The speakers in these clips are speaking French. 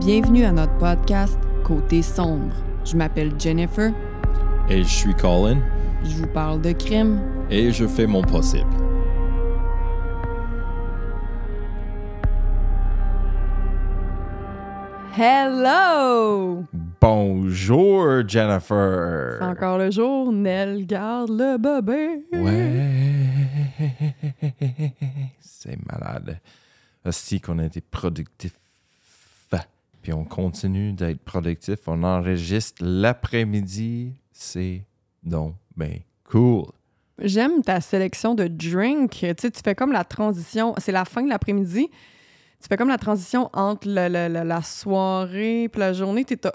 Bienvenue à notre podcast Côté sombre. Je m'appelle Jennifer, Et je suis Colin je vous parle de crime. et je fais mon possible. Hello! Bonjour Jennifer. C'est encore le jour, Nell garde le bébé. Ouais. C'est malade. Aussi qu'on a été productif. Puis on continue d'être productif. On enregistre l'après-midi. C'est donc ben cool. J'aime ta sélection de drinks. Tu sais, tu fais comme la transition. C'est la fin de l'après-midi. Tu fais comme la transition entre le- le- le- la soirée puis la journée. T'as-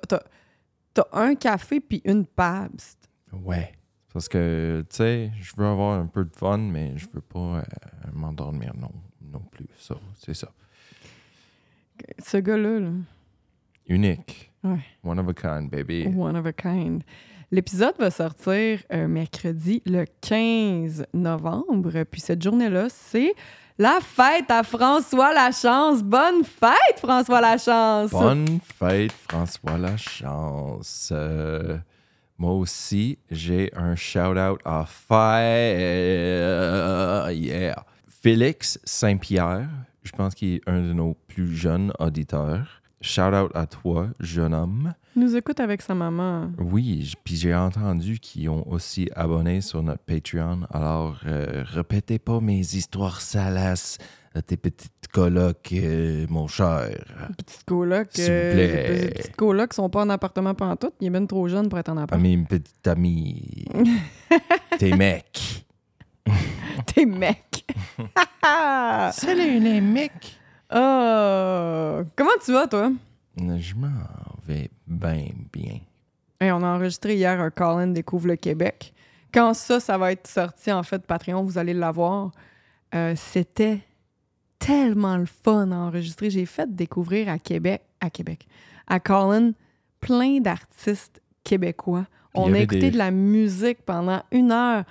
t'as un café puis une Pabst. Ouais. Parce que, tu sais, je veux avoir un peu de fun, mais je veux pas euh, m'endormir non, non plus. Ça, c'est ça. Ce gars-là, là, Unique. Ouais. One of a kind, baby. one of a kind. L'épisode va sortir euh, mercredi le 15 novembre. Puis cette journée-là, c'est la fête à François Lachance. Bonne fête, François Lachance! Bonne fête, François Lachance. Euh, moi aussi, j'ai un shout-out à faire. Yeah. Félix Saint-Pierre, je pense qu'il est un de nos plus jeunes auditeurs. Shout-out à toi, jeune homme. Il nous écoute avec sa maman. Oui, puis j'ai entendu qu'ils ont aussi abonné sur notre Patreon. Alors, euh, répétez pas mes histoires salaces à tes petites colocs, euh, mon cher. Petite coloc. S'il vous euh, plaît. les petites colocs sont pas en appartement pendant tout. Il est même trop jeune pour être en À appart. mes petites amies. tes mecs. T'es mec! Salut les mecs. Oh! Comment tu vas, toi? Je m'en vais bien bien. Hey, on a enregistré hier un Colin Découvre le Québec. Quand ça, ça va être sorti, en fait, Patreon, vous allez l'avoir. Euh, C'était tellement le fun à enregistrer. J'ai fait découvrir à Québec, à Québec, à Colin, plein d'artistes québécois. On a écouté des- de la musique pendant une heure.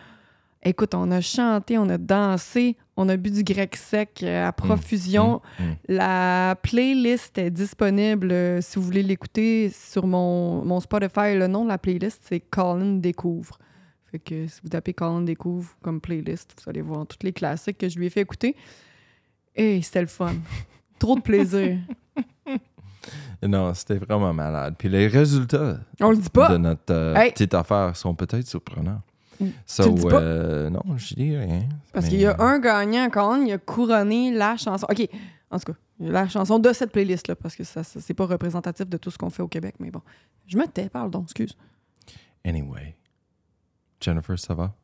Écoute, on a chanté, on a dansé, on a bu du grec sec euh, à profusion. Mm, mm. La playlist est disponible euh, si vous voulez l'écouter sur mon, mon Spotify. Le nom de la playlist, c'est Colin Découvre. Fait que si vous tapez Colin Découvre comme playlist, vous allez voir tous les classiques que je lui ai fait écouter. Et c'était le fun. Trop de plaisir. Non, c'était vraiment malade. Puis les résultats On le dit pas. de notre euh, Hey. petite affaire sont peut-être surprenants. Mm. So, Tu le dis pas? euh, non, je dis rien. Parce Mais- qu'il y a un gagnant, Colin, il a couronné la chanson. OK, en tout cas, la chanson de cette playlist-là, parce que ça, ça- c'est pas représentatif de tout ce qu'on fait au Québec, mais bon. Je me tais, pardon, excuse. Anyway. Jennifer, ça va?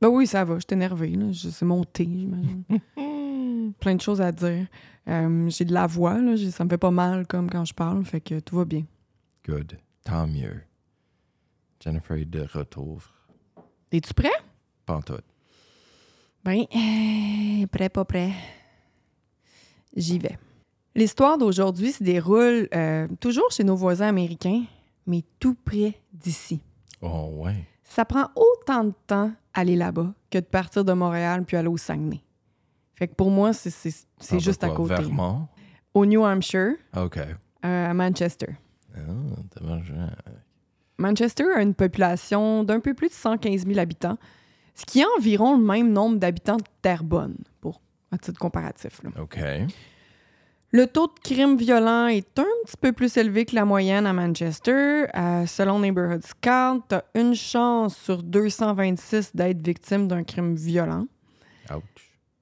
Ben oui, ça va, je suis énervée. C'est mon thé, j'imagine. Plein de choses à dire. Euh, j'ai de la voix, là. Ça me fait pas mal comme quand je parle, fait que tout va bien. Good. Tant mieux. Jennifer est de retour. Es-tu prêt? Pantoute. Ben, euh, prêt, pas prêt. J'y vais. L'histoire d'aujourd'hui se déroule euh, toujours chez nos voisins américains, mais tout près d'ici. Oh, ouais. Ça prend autant de temps aller là-bas que de partir de Montréal puis aller au Saguenay. Fait que pour moi, c'est juste à côté. Vermont? Au New Hampshire, OK. euh, à Manchester. Ah, t'as mangé- Manchester a une population d'un peu plus de 115 000 habitants, ce qui est environ le même nombre d'habitants de Terrebonne, pour à titre comparatif. là. OK. Le taux de crime violent est un petit peu plus élevé que la moyenne à Manchester. Euh, selon Neighborhood Scout, tu as une chance sur 226 d'être victime d'un crime violent. Ouch.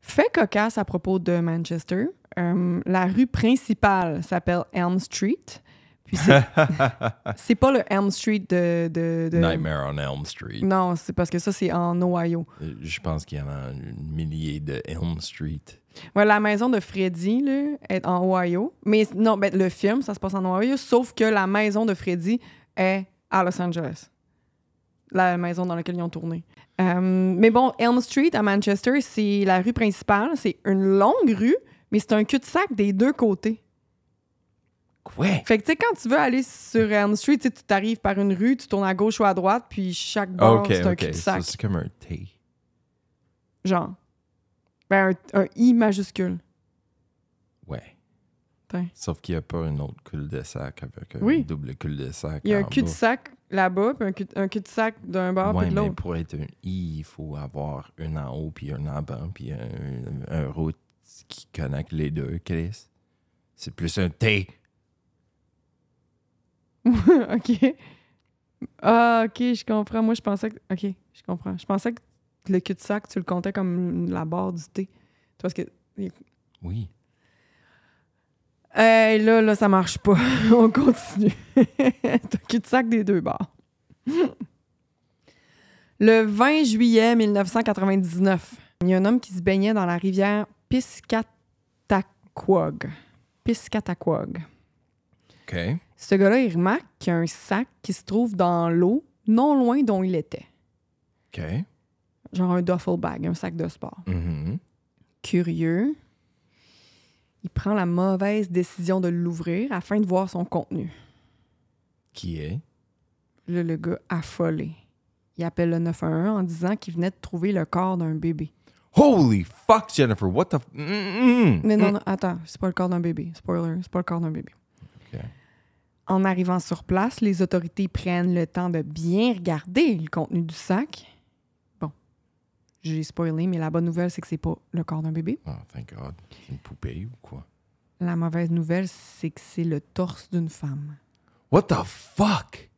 Fait cocasse à propos de Manchester, euh, la rue principale s'appelle Elm Street. Puis c'est, pas le Elm Street de... de- de- Nightmare on Elm Street. Non, c'est parce que ça, c'est en Ohio. Euh, Je pense qu'il y en a un millier de Elm Street. Ouais, la maison de Freddy là, est en Ohio. Mais non, ben, le film, ça se passe en Ohio, sauf que la maison de Freddy est à Los Angeles. La maison dans laquelle ils ont tourné. Euh, mais bon, Elm Street à Manchester, c'est la rue principale. C'est une longue rue, mais c'est un cul-de-sac des deux côtés. Quoi? Fait que, tu sais, quand tu veux aller sur Elm Street, tu t'arrives par une rue, tu tournes à gauche ou à droite, puis chaque bord, OK, c'est un OK. So, cul-de-sac. c'est comme un T. Genre. Ben, un, un I majuscule. Ouais. Tain. Sauf qu'il n'y a pas un autre cul-de-sac avec un Oui. double cul-de-sac. Il y a un cul-de-sac là-bas, puis un cul- un cul-de-sac d'un bord Ouais, puis de mais l'autre. pour être un I, il faut avoir un en haut puis un en bas puis un, un route qui connecte les deux, Chris. C'est plus un T. OK. Ah, OK, je comprends. Moi, je pensais que... OK, je comprends. Je pensais que le cul-de-sac, tu le comptais comme la barre du thé. Parce que... Oui. Hey, là, là, ça marche pas. On continue. T'as cul-de-sac des deux bords. Le 20 juillet 1999, il y a un homme qui se baignait dans la rivière Piscataquag. Piscataquag. OK. Ce gars-là, il remarque qu'il y a un sac qui se trouve dans l'eau, non loin d'où il était. OK. Genre un duffel bag, un sac de sport. Mhm. Curieux, il prend la mauvaise décision de l'ouvrir afin de voir son contenu. Qui est? Là, le gars affolé. Il appelle le 911 en disant qu'il venait de trouver le corps d'un bébé. Holy fuck, Jennifer, what the... Mm, mm, Mais mm. non, non, attends, c'est pas le corps d'un bébé. Spoiler, c'est pas le corps d'un bébé. OK. En arrivant sur place, les autorités prennent le temps de bien regarder le contenu du sac. Bon, j'ai spoilé, mais la bonne nouvelle, c'est que c'est pas le corps d'un bébé. Oh, thank God. C'est une poupée ou quoi? La mauvaise nouvelle, c'est que c'est le torse d'une femme. What the fuck?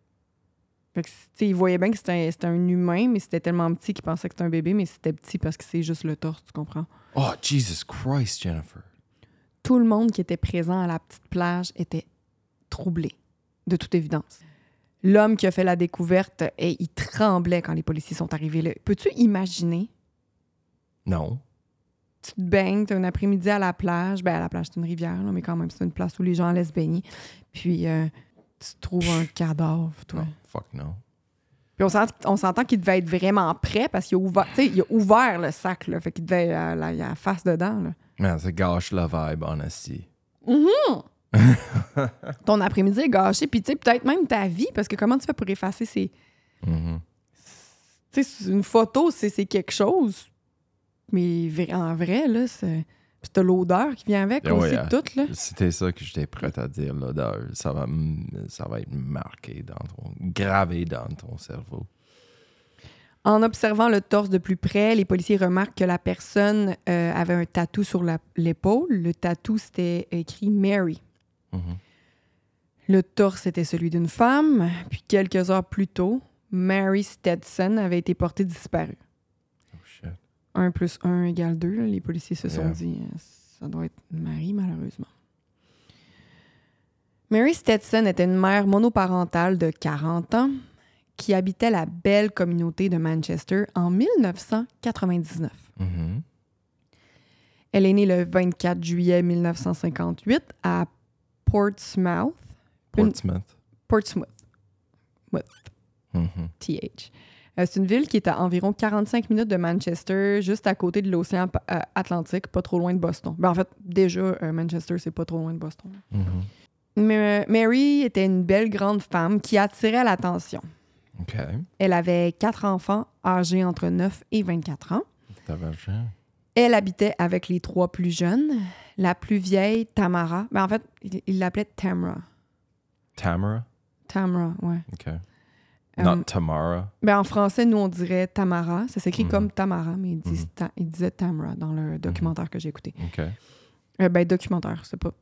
Fait que, tu sais, il voyait bien que c'était un, c'était un humain, mais c'était tellement petit qu'il pensait que c'était un bébé, mais c'était petit parce que c'est juste le torse, tu comprends? Oh, Jesus Christ, Jennifer. Tout le monde qui était présent à la petite plage était troublé, de toute évidence. L'homme qui a fait la découverte, et il tremblait quand les policiers sont arrivés là. Peux-tu imaginer? Non. Tu te baignes, t'as un après-midi à la plage. Ben, à la plage, c'est une rivière, là, mais quand même, c'est une place où les gens laissent baigner. Puis, euh, tu trouves un cadavre, toi. Non. Fuck no. Puis on s'ent- on s'entend qu'il devait être vraiment prêt parce qu'il a ouvert, il a ouvert le sac, là. Fait qu'il devait euh, la, face dedans, là. Man, ça gâche la vibe, honestly. Ton après-midi est gâché, puis tu sais, peut-être même ta vie, parce que comment tu fais pour effacer ces. Mhm. Tu sais, une photo, c'est quelque chose, mais en vrai, là, c'est. Puis t'as l'odeur qui vient avec Ah aussi, ouais, hein. tout, là. C'était ça que j'étais prêt à dire, l'odeur. Ça va, ça va être marqué dans ton... gravé dans ton cerveau. En observant le torse de plus près, les policiers remarquent que la personne euh, avait un tatou sur l'épaule. Le tatou, c'était écrit Mary. Mhm. Le torse était celui d'une femme, puis quelques heures plus tôt, Mary Stetson avait été portée disparue. Oh shit. 1 plus 1 égale 2. Les policiers se sont Yeah. dit, euh, ça doit être Marie, malheureusement. Mary Stetson était une mère monoparentale de 40 ans qui habitait la belle communauté de Manchester en 1999. Mhm. Elle est née le 24 juillet 1958 à Portsmouth, Portsmouth. Portsmouth, Mhm. TH. Euh, c'est une ville qui est à environ 45 minutes de Manchester, juste à côté de l'océan euh, Atlantique, pas trop loin de Boston. Ben, en fait, déjà, euh, Manchester, c'est pas trop loin de Boston. Mhm. Mais, Mary était une belle grande femme qui attirait l'attention. OK. Elle avait quatre enfants âgés entre 9 et 24 ans. T'avais? Elle habitait avec les trois plus jeunes. La plus vieille, Tamara. Ben, en fait, il l'appelait Tamara. Tamara? Tamara, ouais. OK. Euh, Not Tamara? ben, en français, nous, on dirait Tamara. Ça s'écrit Mhm. comme Tamara, mais ils, disent Mhm. ta- ils disaient Tamara dans le documentaire que j'ai écouté. OK. Euh, ben, documentaire, c'est pas.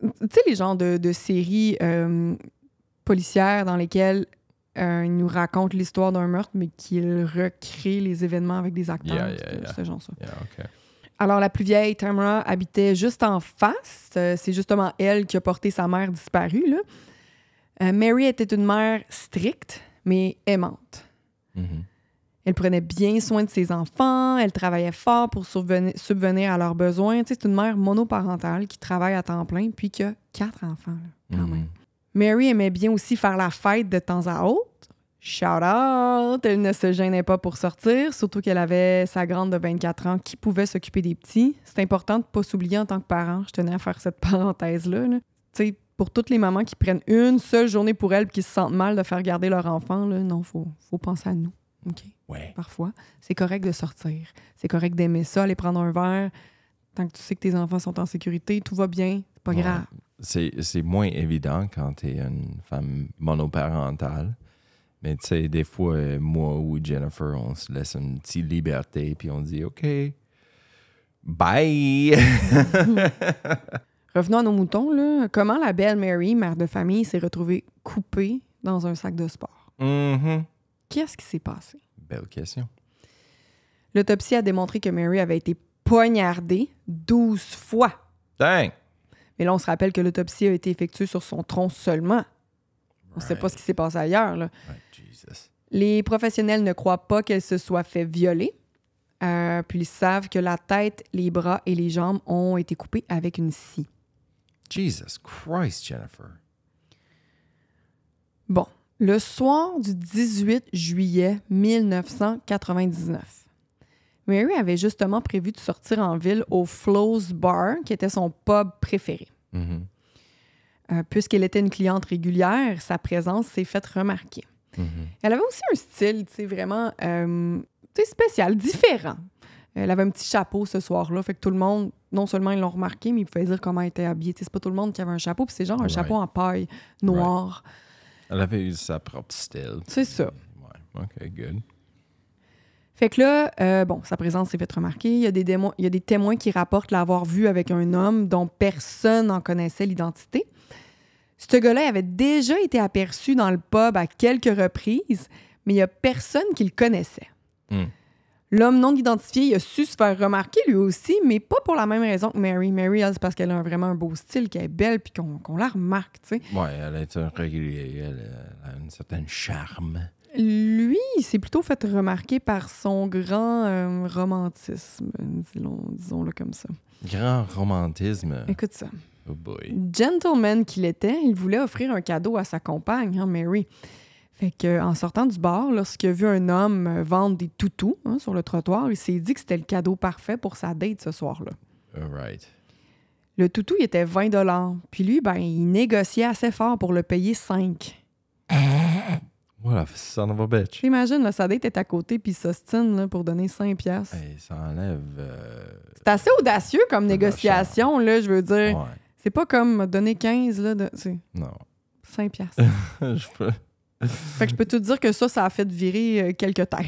Tu sais, les genres de, de séries euh, policières dans lesquelles euh, ils nous racontent l'histoire d'un meurtre, mais qu'ils recréent les événements avec des acteurs. Yeah, yeah, c'est yeah. c'est genre ça. Yeah, OK. Alors, la plus vieille, Tamara, habitait juste en face. Euh, c'est justement elle qui a porté sa mère disparue. Là. Euh, Mary était une mère stricte, mais aimante. Mhm. Elle prenait bien soin de ses enfants, elle travaillait fort pour subvenir, à leurs besoins. C'est une mère monoparentale qui travaille à temps plein puis qui a quatre enfants, là, quand Mhm. même. Mary aimait bien aussi faire la fête de temps à autre. Shout out! Elle ne se gênait pas pour sortir, surtout qu'elle avait sa grande de 24 ans qui pouvait s'occuper des petits. C'est important de ne pas s'oublier en tant que parent. Je tenais à faire cette parenthèse-là. là. Tu sais, pour toutes les mamans qui prennent une seule journée pour elles et qui se sentent mal de faire garder leur enfant, là, non, faut, faut penser à nous. OK? Ouais. Parfois, c'est correct de sortir. C'est correct d'aimer ça, aller prendre un verre. Tant que tu sais que tes enfants sont en sécurité, tout va bien, c'est pas Ouais. grave. C'est c'est moins évident quand tu es une femme monoparentale. Mais tu sais, des fois, euh, moi ou Jennifer, on se laisse une petite liberté, puis on dit OK, bye. Revenons à nos moutons, là. Comment la belle Mary, mère de famille, s'est retrouvée coupée dans un sac de sport? Mhm. Qu'est-ce qui s'est passé? Belle question. L'autopsie a démontré que Mary avait été poignardée 12 fois. Dang! Mais là, on se rappelle que l'autopsie a été effectuée sur son tronc seulement. On ne sait pas ce qui s'est passé ailleurs. là. Right, Jesus. Les professionnels ne croient pas qu'elle se soit fait violer. Euh, puis ils savent que la tête, les bras et les jambes ont été coupés avec une scie. Jesus Christ, Jennifer. Bon, le soir du 18 juillet 1999, Mary avait justement prévu de sortir en ville au Flo's Bar, qui était son pub préféré. Mhm. Euh, Puisqu'elle était une cliente régulière, sa présence s'est faite remarquer. Mhm. Elle avait aussi un style, tu sais, vraiment euh, tu sais, spécial, différent. Elle avait un petit chapeau ce soir-là, fait que tout le monde, non seulement ils l'ont remarqué, mais ils pouvaient dire comment elle était habillée. C'est pas tout le monde qui avait un chapeau, puis c'est genre un Right. chapeau en paille noir. Elle avait eu sa propre style. C'est ça. Ouais. OK, good. Fait que là, euh, bon, sa présence s'est faite remarquer. Il y, a des démo- il y a des témoins qui rapportent l'avoir vu avec un homme dont personne n'en connaissait l'identité. Ce gars-là avait déjà été aperçu dans le pub à quelques reprises, mais il n'y a personne qui le connaissait. Hmm. L'homme non identifié, il a su se faire remarquer lui aussi, mais pas pour la même raison que Mary. Mary, elle, c'est parce qu'elle a un- vraiment un beau style, qu'elle est belle, puis qu'on la remarque, tu sais. Ouais, elle est. Elle, a un certain charme. Lui, il s'est plutôt fait remarquer par son grand euh, romantisme, disons- disons-le comme ça. Grand romantisme. Écoute ça. Oh boy. Gentleman qu'il était, il voulait offrir un cadeau à sa compagne, hein, Mary. Fait que, en sortant du bar, lorsqu'il a vu un homme euh, vendre des toutous hein, sur le trottoir, il s'est dit que c'était le cadeau parfait pour sa date ce soir-là. All right. Le toutou, il était 20 Puis lui, ben, il négociait assez fort pour le payer 5 A son of a bitch. J'imagine, là, sa date est à côté, puis il s'ostine là, pour donner 5 piastres. Hey, ça enlève. euh, C'est assez audacieux comme de négociation, là, je veux dire. Ouais. C'est pas comme me donner 15, là, de... Non. 5 piastres. Je peux. fait que je peux te dire que ça, ça a fait virer euh, quelques têtes.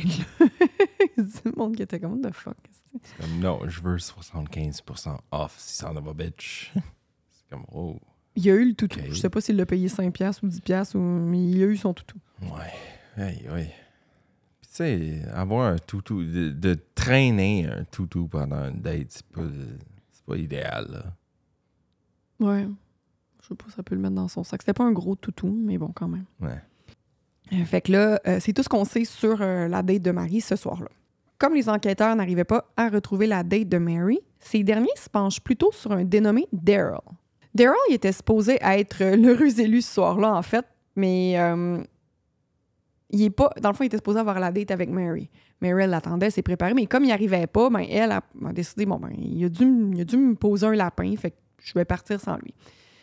le monde qui était comme, the fuck? C'est comme, non, je veux 75% off, son of a bitch. C'est comme, oh. Il a eu le toutou. Ok. Je sais pas s'il l'a payé 5 piastres ou 10 piastres, ou... mais il a eu son toutou. Ouais. Hey, oui. Puis, tu sais, avoir un toutou, de, de traîner un toutou pendant une date, c'est pas, c'est pas idéal, là. Ouais. Je sais pas, ça peut le mettre dans son sac. C'était pas un gros toutou, mais bon, quand même. Ouais. Euh, Fait que là, euh, c'est tout ce qu'on sait sur euh, la date de Marie ce soir-là. Comme les enquêteurs n'arrivaient pas à retrouver la date de Mary, ces derniers se penchent plutôt sur un dénommé Daryl. Daryl, il était supposé être l'heureux élu ce soir-là, en fait, mais euh, il est pas. Dans le fond, il était supposé avoir la date avec Mary. Mary, elle l'attendait, elle s'est préparée, mais comme il n'y arrivait pas, ben, elle a, a décidé, bon, ben, il a, dû, il a dû me poser un lapin, fait que je vais partir sans lui.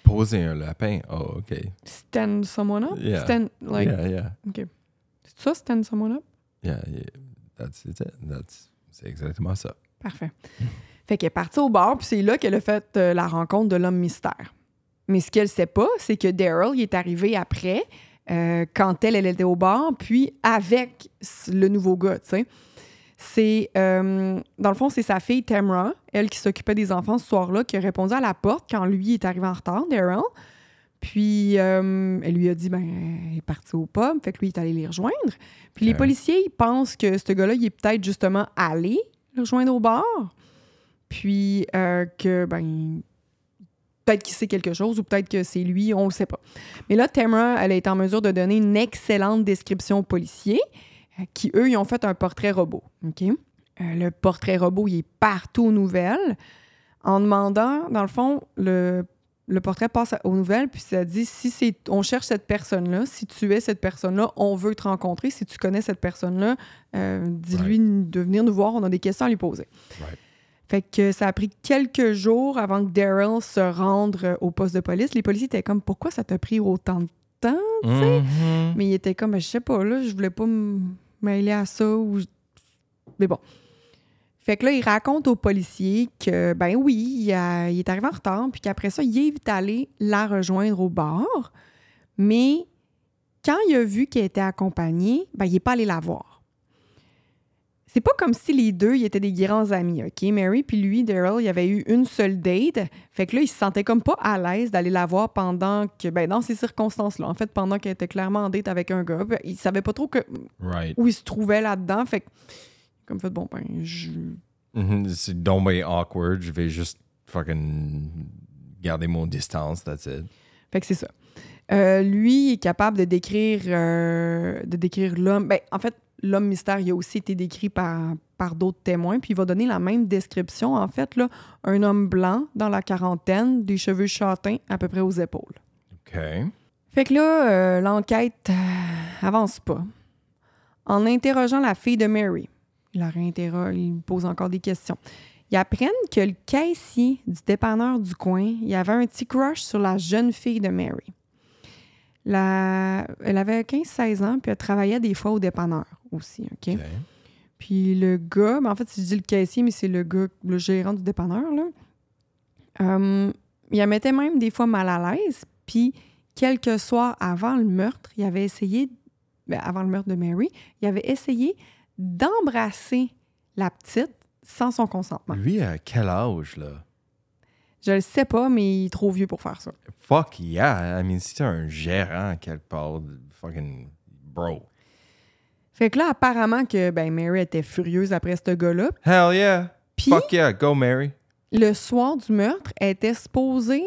Poser un lapin, oh, OK. Stand someone up? Yeah. Stand, like, yeah, yeah. C'est ça, stand someone up? Yeah, yeah. That's it. That's, c'est exactement ça. Parfait. Fait qu'elle est partie au bar, puis c'est là qu'elle a fait euh, la rencontre de l'homme mystère. Mais ce qu'elle sait pas, c'est que Daryl il est arrivé après, euh, quand elle, elle était au bar, puis avec le nouveau gars, tu sais. C'est, euh, dans le fond, c'est sa fille Tamra, elle qui s'occupait des enfants ce soir-là, qui a répondu à la porte quand lui est arrivé en retard, Daryl. Puis euh, elle lui a dit, ben, elle est partie au pub, fait que lui il est allé les rejoindre. Puis les policiers, ils pensent que ce gars-là, il est peut-être justement allé le rejoindre au bar. Puis euh, que, ben, peut-être qu'il sait quelque chose ou peut-être que c'est lui, on ne sait pas. Mais là, Tamara, elle est en mesure de donner une excellente description aux policiers euh, qui, eux, ils ont fait un portrait robot. OK? Euh, le portrait robot, il est partout aux nouvelles. En demandant, dans le fond, le, le portrait passe aux nouvelles, puis ça dit si c'est, on cherche cette personne-là, si tu es cette personne-là, on veut te rencontrer. Si tu connais cette personne-là, euh, dis-lui de venir nous voir, on a des questions à lui poser. Right. Fait que ça a pris quelques jours avant que Daryl se rende euh, au poste de police. Les policiers étaient comme pourquoi ça t'a pris autant de temps? Mhm. Mais il était comme, je sais pas, là, je voulais pas mêler à ça. Ou... Mais bon. Fait Fait que là, il raconte aux policiers que, ben oui, il, a- il est arrivé en retard, puis qu'après ça, il est allé la rejoindre au bar. Mais quand il a vu qu'elle était accompagnée, ben, il n'est pas allé la voir. C'est pas comme si les deux ils étaient des grands amis, OK? Mary puis lui, Daryl, il y avait eu une seule date. Fait que là, il se sentait comme pas à l'aise d'aller la voir pendant que, ben, dans ces circonstances-là. En fait, pendant qu'elle était clairement en date avec un gars. Ben, il savait pas trop que, Right. où il se trouvait là-dedans. Fait que, comme fait, bon, ben, je, Mhm, C'est donc awkward. Je vais juste fucking garder mon distance, that's it. Fait que c'est ça. Euh, lui est capable de décrire, euh, de décrire l'homme. Ben, en fait, l'homme mystère, il a aussi été décrit par, par d'autres témoins. Puis il va donner la même description. En fait, là, un homme blanc dans la quarantaine, des cheveux châtains à peu près aux épaules. OK. Fait que là, euh, l'enquête avance pas. En interrogeant la fille de Mary, il la réinterroge, il pose encore des questions. Ils apprennent que le caissier du dépanneur du coin, il avait un petit crush sur la jeune fille de Mary. La- elle avait 15-16 ans, puis elle travaillait des fois au dépanneur aussi, OK? Puis le gars, ben en fait, si je dis le caissier, mais c'est le gars, le gérant du dépanneur, là. euh, il la mettait même des fois mal à l'aise. Puis quelques soirs avant le meurtre, il avait essayé, ben, avant le meurtre de Mary, il avait essayé d'embrasser la petite sans son consentement. Lui, à quel âge, là? Je le sais pas, mais il est trop vieux pour faire ça. Fuck yeah. I mean, si t'es un gérant quelque part, fucking bro. Fait que là, apparemment que ben, Mary était furieuse après ce gars-là. Hell yeah. Fuck yeah. Go, Mary. le soir du meurtre, elle était supposée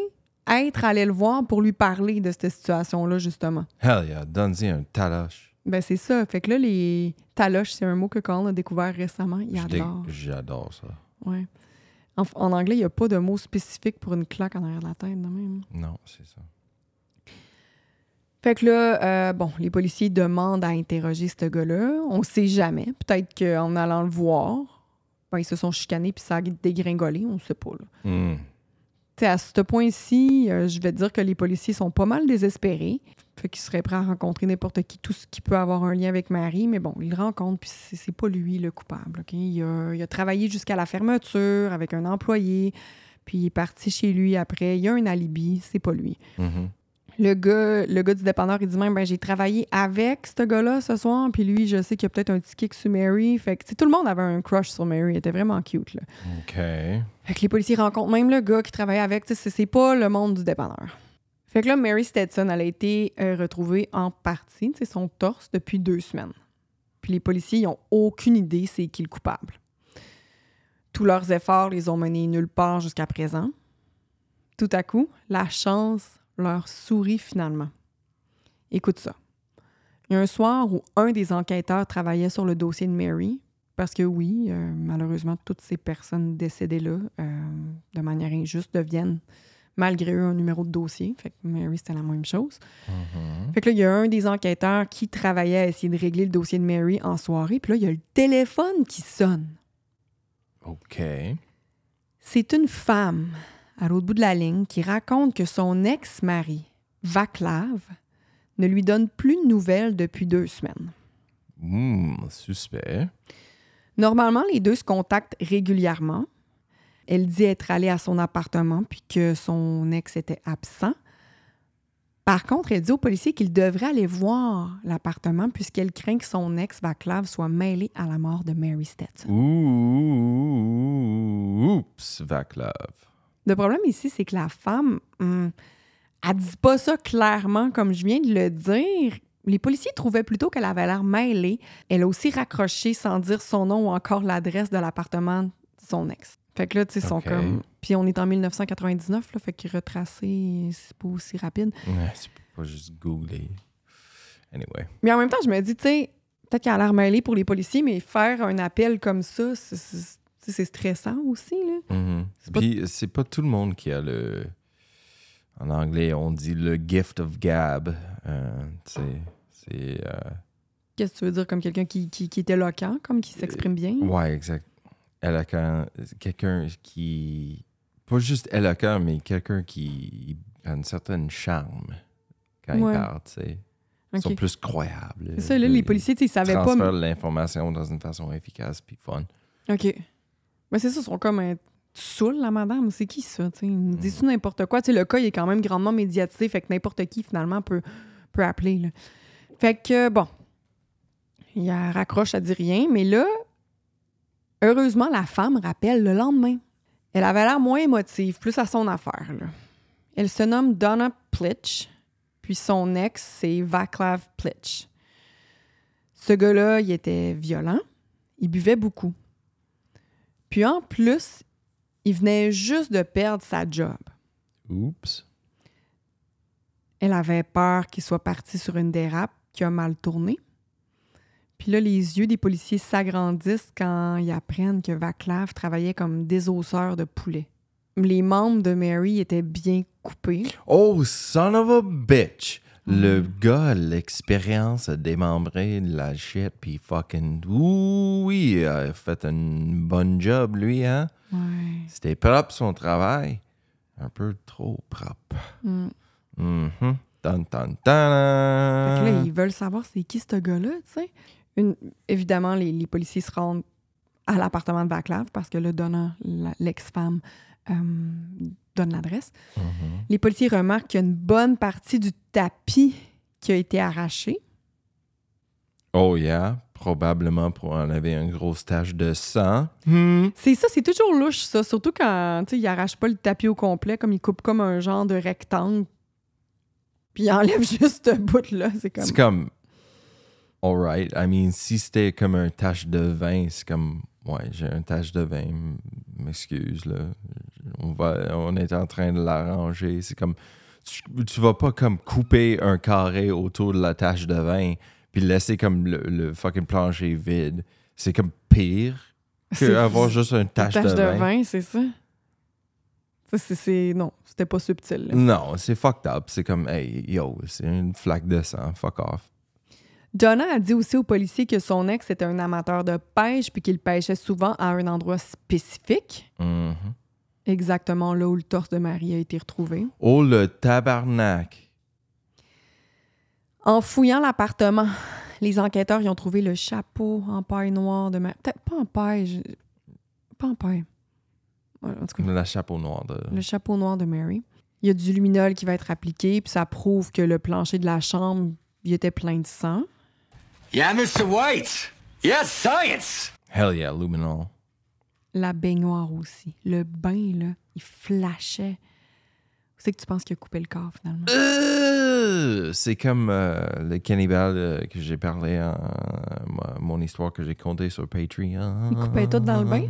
être allée le voir pour lui parler de cette situation-là, justement. Hell yeah. Donne-y un taloche. Ben, c'est ça. Fait que là, les taloches, c'est un mot que Colin a découvert récemment. Il adore. J'adore ça. Ouais. En, en anglais, il n'y a pas de mot spécifique pour une claque en arrière de la tête, de même. Non, c'est ça. Fait que là, euh, bon, les policiers demandent à interroger ce gars-là. On sait jamais. Peut-être qu'en allant le voir, ben, ils se sont chicanés puis ça a dégringolé. On sait pas, là. Hmm. À ce point-ci, euh, je vais te dire que les policiers sont pas mal désespérés. Fait qu'ils seraient prêts à rencontrer n'importe qui, tout ce qui peut avoir un lien avec Marie. Mais bon, ils le rencontrent, puis c'est pas lui le coupable. ok? Il, a, il a travaillé jusqu'à la fermeture avec un employé, puis il est parti chez lui après. Il y a un alibi, c'est pas lui. Mhm. Le gars, le gars du dépanneur, il dit même ben, j'ai travaillé avec ce gars-là ce soir, puis lui, je sais qu'il y a peut-être un petit kick sur Mary. Fait que tout le monde avait un crush sur Mary. Elle était vraiment cute. Là. OK. Fait que les policiers rencontrent même le gars qui travaillait avec. Tu sais, C'est pas le monde du dépanneur. Fait que là, Mary Stetson, elle a été euh, retrouvée en partie, son torse, depuis deux semaines. Puis les policiers, ils ont aucune idée c'est qui le coupable. Tous leurs efforts les ont menés nulle part jusqu'à présent. Tout à coup, la chance leur sourit finalement. Écoute ça. Il y a un soir où un des enquêteurs travaillait sur le dossier de Mary, parce que oui, euh, malheureusement, toutes ces personnes décédées-là, euh, de manière injuste, deviennent malgré eux un numéro de dossier. Fait que Mary, c'était la même chose. Mhm. Fait que là, il y a un des enquêteurs qui travaillait à essayer de régler le dossier de Mary en soirée. Puis là, il y a le téléphone qui sonne. OK. C'est une femme à l'autre bout de la ligne qui raconte que son ex-mari, Vaclav, ne lui donne plus de nouvelles depuis deux semaines. Hmm, suspect. Normalement, les deux se contactent régulièrement. Elle dit être allée à son appartement puis que son ex était absent. Par contre, elle dit aux policiers qu'il devrait aller voir l'appartement puisqu'elle craint que son ex Vaclav soit mêlé à la mort de Mary Stetson. Ouh, oups, Vaclav. Le problème ici, c'est que la femme, hum, elle dit pas ça clairement comme je viens de le dire. Les policiers trouvaient plutôt qu'elle avait l'air mêlée. Elle a aussi raccroché sans dire son nom ou encore l'adresse de l'appartement de son ex. Fait que là, tu sais, ils sont comme. Puis on est en 1999, là, fait que retracer, c'est pas aussi rapide. Ouais, c'est pas juste googler. Anyway. Mais en même temps, je me dis, tu sais, peut-être qu'elle a l'air mêlée pour les policiers, mais faire un appel comme ça, c'est- c'est stressant aussi, là. Mhm. C'est pas- Puis c'est pas tout le monde qui a le. En anglais, on dit le gift of gab. Euh, c'est. euh, Qu'est-ce que tu veux dire, comme quelqu'un qui, qui, qui est éloquent, comme qui s'exprime bien? Ouais, exact. Éloquent. Quelqu'un qui. Pas juste éloquent, mais quelqu'un qui a une certaine charme quand Ouais. il parle, tu sais. Ils sont plus croyables. C'est ça, là, les policiers, tu sais, ils savaient pas. Transfèrent l'information dans une façon efficace puis fun. OK. Mais c'est ça, ils sont comme euh, saoul, la madame. C'est qui ça? tu sais? Ils nous disent tout n'importe quoi? Tu le cas, il est quand même grandement médiatisé, fait que n'importe qui, finalement, peut, peut appeler. là. Fait que, bon, il raccroche, ça dit rien, mais là, heureusement, la femme rappelle le lendemain. Elle avait l'air moins émotive, plus à son affaire. là. Elle se nomme Donna Plitch, puis son ex, c'est Vaclav Plitch. Ce gars-là, il était violent, il buvait beaucoup. Puis en plus, il venait juste de perdre sa job. Oups. Elle avait peur qu'il soit parti sur une dérape qui a mal tourné. Puis là, les yeux des policiers s'agrandissent quand ils apprennent que Vaclav travaillait comme désosseur de poulet. Les membres de Mary étaient bien coupés. Oh, son of a bitch! Le gars a l'expérience à démembrer la shit, puis fucking. Ouh, oui, il a fait une bonne job, lui, hein? Ouais. C'était propre son travail. Un peu trop propre. Mm. Mhm. Tan, tan, Fait tan. que là, ils veulent savoir c'est qui ce gars-là, tu sais. Une- Évidemment, les, les policiers se rendent à l'appartement de Vaclav parce que là, Donna, la- l'ex-femme, euh, donne l'adresse. Mhm. Les policiers remarquent qu'il y a une bonne partie du tapis qui a été arraché. Oh, yeah. Probablement pour enlever une grosse tache de sang. Hmm. C'est ça, c'est toujours louche, ça. Surtout quand, tu sais, ils arrachent pas le tapis au complet, comme ils coupent comme un genre de rectangle. Puis ils enlèvent juste ce bout-là. C'est comme... C'est comme. Alright. I mean, si c'était comme un tache de vin, c'est comme. Ouais, j'ai un tache de vin. M'excuse, là. On, va, on est en train de l'arranger. C'est comme. Tu, tu vas pas comme couper un carré autour de la tache de vin puis laisser comme le, le fucking plancher vide. C'est comme pire que C'est- avoir juste une tache, tache de, de vin. vin, c'est ça? Ça, c'est- c'est... Non, c'était pas subtil. là. Non, c'est fucked up. C'est comme, hey, yo, c'est une flaque de sang. Fuck off. Donna a dit aussi aux policiers que son ex était un amateur de pêche puis qu'il pêchait souvent à un endroit spécifique, Mhm. exactement là où le torse de Marie a été retrouvé. Oh, le tabarnak. En fouillant l'appartement, les enquêteurs y ont trouvé le chapeau en paille noire de Marie. Peut-être pas en paille. je- Pas en paille. En tout cas, Le chapeau noir de. le chapeau noir de Mary. Il y a du luminol qui va être appliqué, puis ça prouve que le plancher de la chambre il était plein de sang. Yeah, Mr. White. Yes, science. Hell yeah, luminol. La baignoire aussi. Le bain, là, il flashait. Où c'est que tu penses qu'il a coupé le corps, finalement? Euh, c'est comme euh, le cannibale euh, que j'ai parlé, en, moi- mon histoire que j'ai contée sur Patreon. Il coupait tout dans le bain?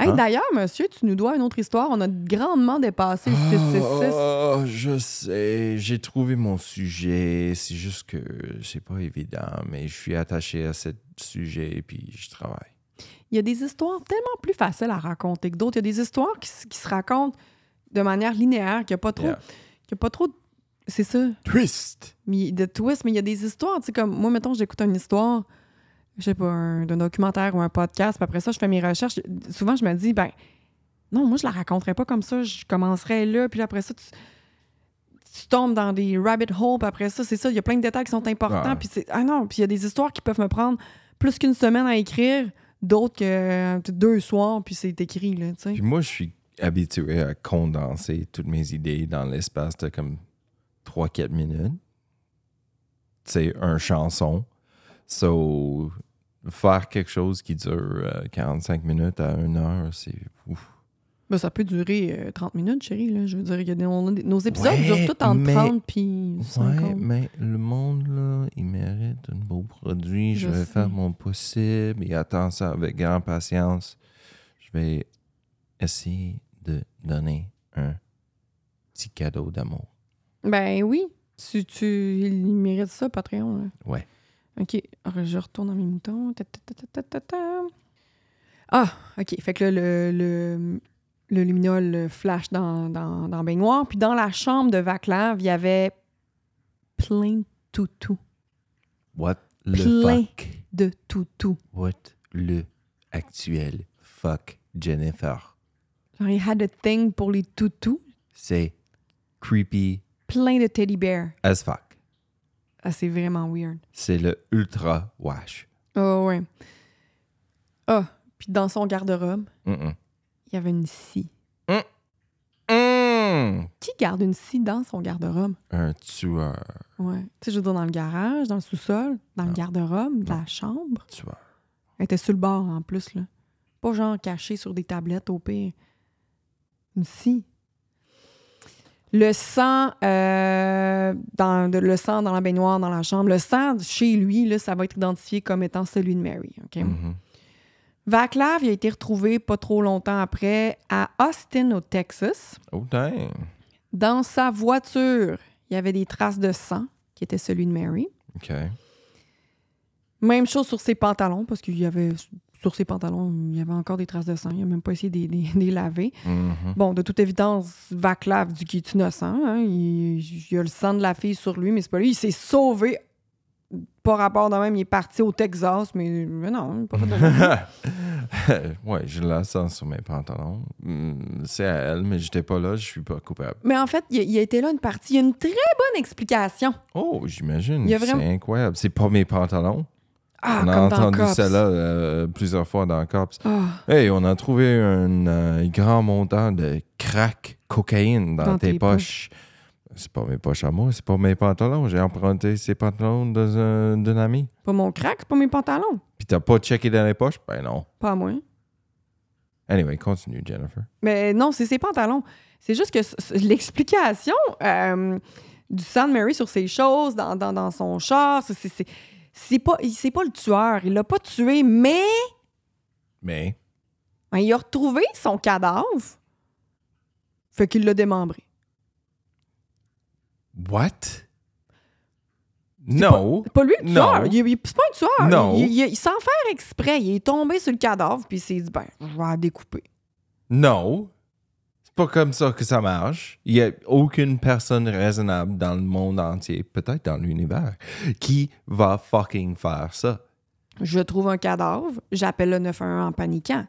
Hey, Hein? d'ailleurs, monsieur, tu nous dois une autre histoire. On a grandement dépassé le 666. Oh, je sais, j'ai trouvé mon sujet. C'est juste que c'est pas évident, mais je suis attaché à ce sujet puis je travaille. Il y a des histoires tellement plus faciles à raconter que d'autres. Il y a des histoires qui, se racontent de manière linéaire, qu'il n'y a pas trop... Yeah. qu'il y a pas trop de- C'est ça. Twist! De twist, mais il y a des histoires, tu sais, comme moi, mettons, j'écoute une histoire, je sais pas, un, d'un documentaire ou un podcast, puis après ça, je fais mes recherches. Souvent, je me dis, ben, non, moi, je la raconterais pas comme ça, je commencerais là, puis là, après ça, tu, tu tombes dans des rabbit holes, puis après ça, c'est ça, il y a plein de détails qui sont importants, Ouais. puis c'est, ah non, puis il y a des histoires qui peuvent me prendre plus qu'une semaine à écrire, d'autres que deux soirs, puis c'est écrit, là, tu sais. Puis moi, je suis habitué à condenser toutes mes idées dans l'espace de comme 3-4 minutes. C'est un chanson. So, faire quelque chose qui dure euh, 45 minutes à 1 heure, c'est ouf. Ben, ça peut durer euh, 30 minutes, chérie, là, je veux dire, y a des- on nos épisodes Ouais, durent tous entre mais- 30 puis 50. Ouais, mais le monde, là, il mérite un beau produit. Je, Je vais sais. faire mon possible. Il attend ça avec grande patience. Je vais essayer de donner un petit cadeau d'amour. Ben oui. Tu, tu, il mérite ça, Patreon. là. Ouais. OK. Je retourne dans mes moutons. Ta, ta, ta. Ah, OK. Fait que là, le, le, le luminol flash dans, dans, dans baignoire. Puis dans la chambre de Vaclav, il y avait plein de toutous. What le Plein. fuck? De toutous. What le actuel fuck Jennifer? Genre, il had a thing pour les toutous. C'est creepy Plein de teddy bears. as fuck. Ah, c'est vraiment weird. C'est le ultra wash. Oh, ouais. Ah, Puis dans son garde-robe, il y avait une scie. Mm. Qui garde une scie dans son garde-robe? Un tueur. Ouais. Tu sais, je veux dire, dans le garage, dans le sous-sol, dans le garde-robe, de la chambre. Tueur. Elle était sur le bord, en plus, là. Pas genre cachée sur des tablettes, au pire. Une scie. Le sang, euh, dans, de- le sang dans la baignoire, dans la chambre, le sang chez lui, là, ça va être identifié comme étant celui de Mary. OK? Mhm. Vaclav il a été retrouvé pas trop longtemps après à Austin, au Texas. Oh, dang. Dans sa voiture, il y avait des traces de sang qui étaient celui de Mary. OK. Même chose sur ses pantalons, parce qu'il y avait sur ses pantalons, il y avait encore des traces de sang. Il n'a même pas essayé de les- laver. Mhm. Bon, de toute évidence, Vaclav dit qu'il est innocent. hein. Il, il a le sang de la fille sur lui, mais c'est pas lui. Il s'est sauvé. Pas rapport de même, il est parti au Texas, mais, mais non, pas fait de ouais, j'ai le sang sur mes pantalons. Mm, C'est à elle, mais j'étais pas là, je suis pas coupable. Mais en fait, il, a- il a été là une partie. Il y a une très bonne explication. Oh, j'imagine. Vraiment- C'est incroyable. C'est pas mes pantalons. Ah, on a comme dans entendu Cops. celle-là euh, plusieurs fois dans Cops. Ah, Hey, on a trouvé un euh, grand montant de crack cocaïne dans, Dans tes, tes poches. C'est pas mes poches à moi, c'est pas mes pantalons. J'ai emprunté ces pantalons dans un- d'un ami. pas mon crack, c'est pas mes pantalons. Puis t'as pas checké dans les poches? Ben non. Pas moi. Anyway, continue, Jennifer. Mais non, c'est ses pantalons. C'est juste que l'explication euh, du sang de Mary sur ses choses, dans, dans, dans son char, c'est- c'est- pas, il- c'est pas le tueur. Il l'a pas tué, mais Mais, hein, il a retrouvé son cadavre. Fait qu'il l'a démembré. what? No. C'est pas lui le Non. tueur. C'est pas un tueur. Non. Il, il- il- sans faire exprès, il est tombé sur le cadavre, puis il s'est dit, ben, je vais la découper. Non. C'est pas comme ça que ça marche. Il y a aucune personne raisonnable dans le monde entier, peut-être dans l'univers, qui va fucking faire ça. Je trouve un cadavre, j'appelle le 911 en paniquant.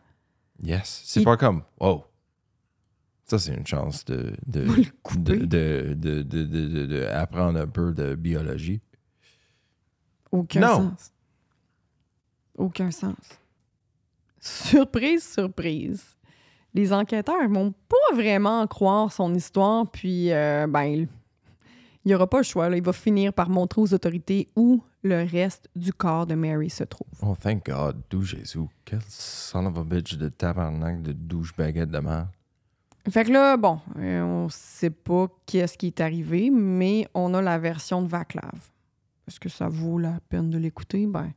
Yes. C'est Il- pas comme, oh, ça c'est une chance de, de, de, de, de, de, de- de- de apprendre un peu de biologie. Aucun Non. sens. Aucun sens. Surprise, surprise. Les enquêteurs vont pas vraiment croire son histoire, puis euh, ben, il n'y aura pas le choix. là. Il va finir par montrer aux autorités où le reste du corps de Mary se trouve. Oh, thank God, d'où Jésus. Quel son of a bitch de tabarnak de douche baguette de merde. Fait que là, bon, euh, on sait pas qu'est-ce qui est arrivé, mais on a la version de Vaclav. Est-ce que ça vaut la peine de l'écouter? Ben,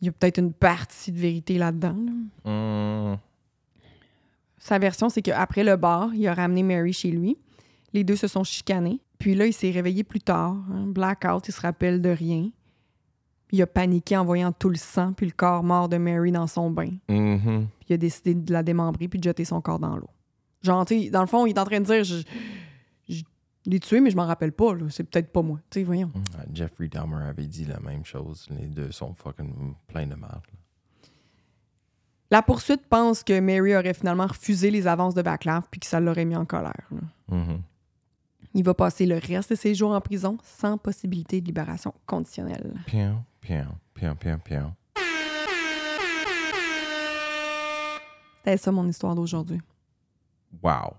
il y a peut-être une partie de vérité là-dedans. là. Hmm. Sa version, c'est qu'après le bar, il a ramené Mary chez lui. Les deux se sont chicanés. Puis là, il s'est réveillé plus tard. hein, blackout, il se rappelle de rien. Il a paniqué en voyant tout le sang puis le corps mort de Mary dans son bain. Mhm. Puis il a décidé de la démembrer puis de jeter son corps dans l'eau. Genre, tu dans le fond, il est en train de dire je, je l'ai tué, mais je m'en rappelle pas. C'est peut-être pas moi. Tu sais, voyons. Ah, Jeffrey Dahmer avait dit la même chose. Les deux sont fucking pleins de là. La poursuite pense que Mary aurait finalement refusé les avances de Vaclav puis que ça l'aurait mis en colère. Mhm. Il va passer le reste de ses jours en prison sans possibilité de libération conditionnelle. Pion, pion, pion, pion, pion. C'était ça mon histoire d'aujourd'hui. Wow.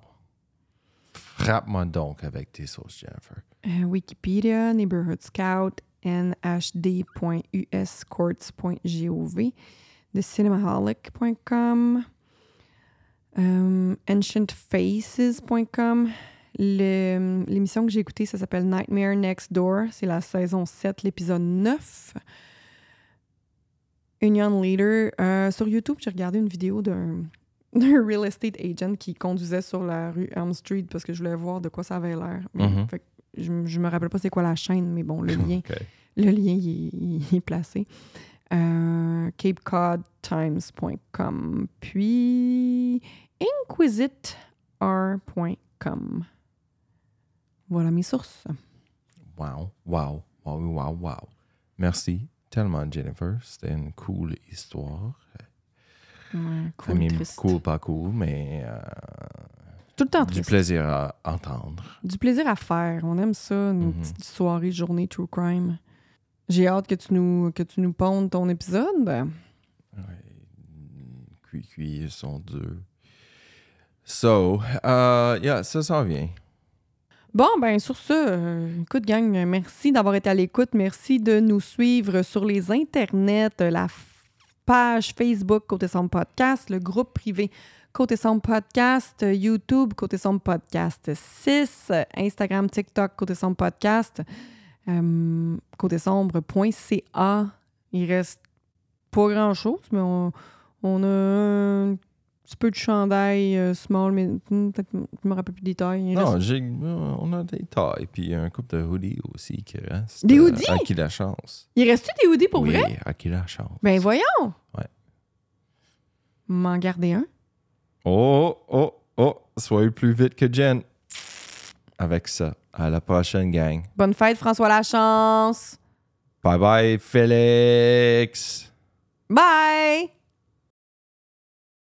Frappe-moi donc avec tes sauces, Jennifer. Euh, Wikipédia, Neighborhood Scout, nhd.uscourts.gov, thecinemaholic.com, euh, ancientfaces.com. L'émission que j'ai écoutée, ça s'appelle Nightmare Next Door. C'est la saison 7, l'épisode 9. Union Leader. Euh, sur YouTube, j'ai regardé une vidéo d'un d'un real estate agent qui conduisait sur la rue Elm Street parce que je voulais voir de quoi ça avait l'air. Mhm. que je, je me rappelle pas c'est quoi la chaîne, mais bon, le lien, le lien il est, il est placé. Euh, CapeCodTimes.com. Puis InquisitR.com. Voilà mes sources. Wow, wow, wow, wow, wow. Merci tellement, Jennifer. C'était une cool histoire. Ouais, cool, cool, pas cool, mais euh, Tout le temps du plaisir à entendre. Du plaisir à faire. On aime ça, nos Mhm. petites soirées, journées true crime. J'ai hâte que tu nous, que tu nous pondes ton épisode. Ouais. ils sont durs. So, uh, yeah, ça s'en vient. Bon, ben sur ce, euh, écoute, gang, merci d'avoir été à l'écoute. Merci de nous suivre sur les internets, euh, la page Facebook Côté Sombre Podcast, le groupe privé Côté Sombre Podcast, euh, YouTube Côté Sombre Podcast 6, euh, Instagram, TikTok Côté Sombre Podcast, euh, côté sombre.ca. Il reste pas grand-chose, mais on, on a un petit peu de chandail euh, small, mais hmm, peut-être je me rappelle plus des détails. Il reste- Non, on a des tailles, puis un couple de hoodies aussi qui reste. Des euh, hoodies? À qui la chance. Il reste-tu des hoodies pour oui, vrai? à qui la chance. Ben voyons! Ouais. M'en garder un. Oh, oh, oh, soyez plus vite que Jen. Avec ça, à la prochaine gang. Bonne fête, François Lachance! Bye bye, Félix. Bye!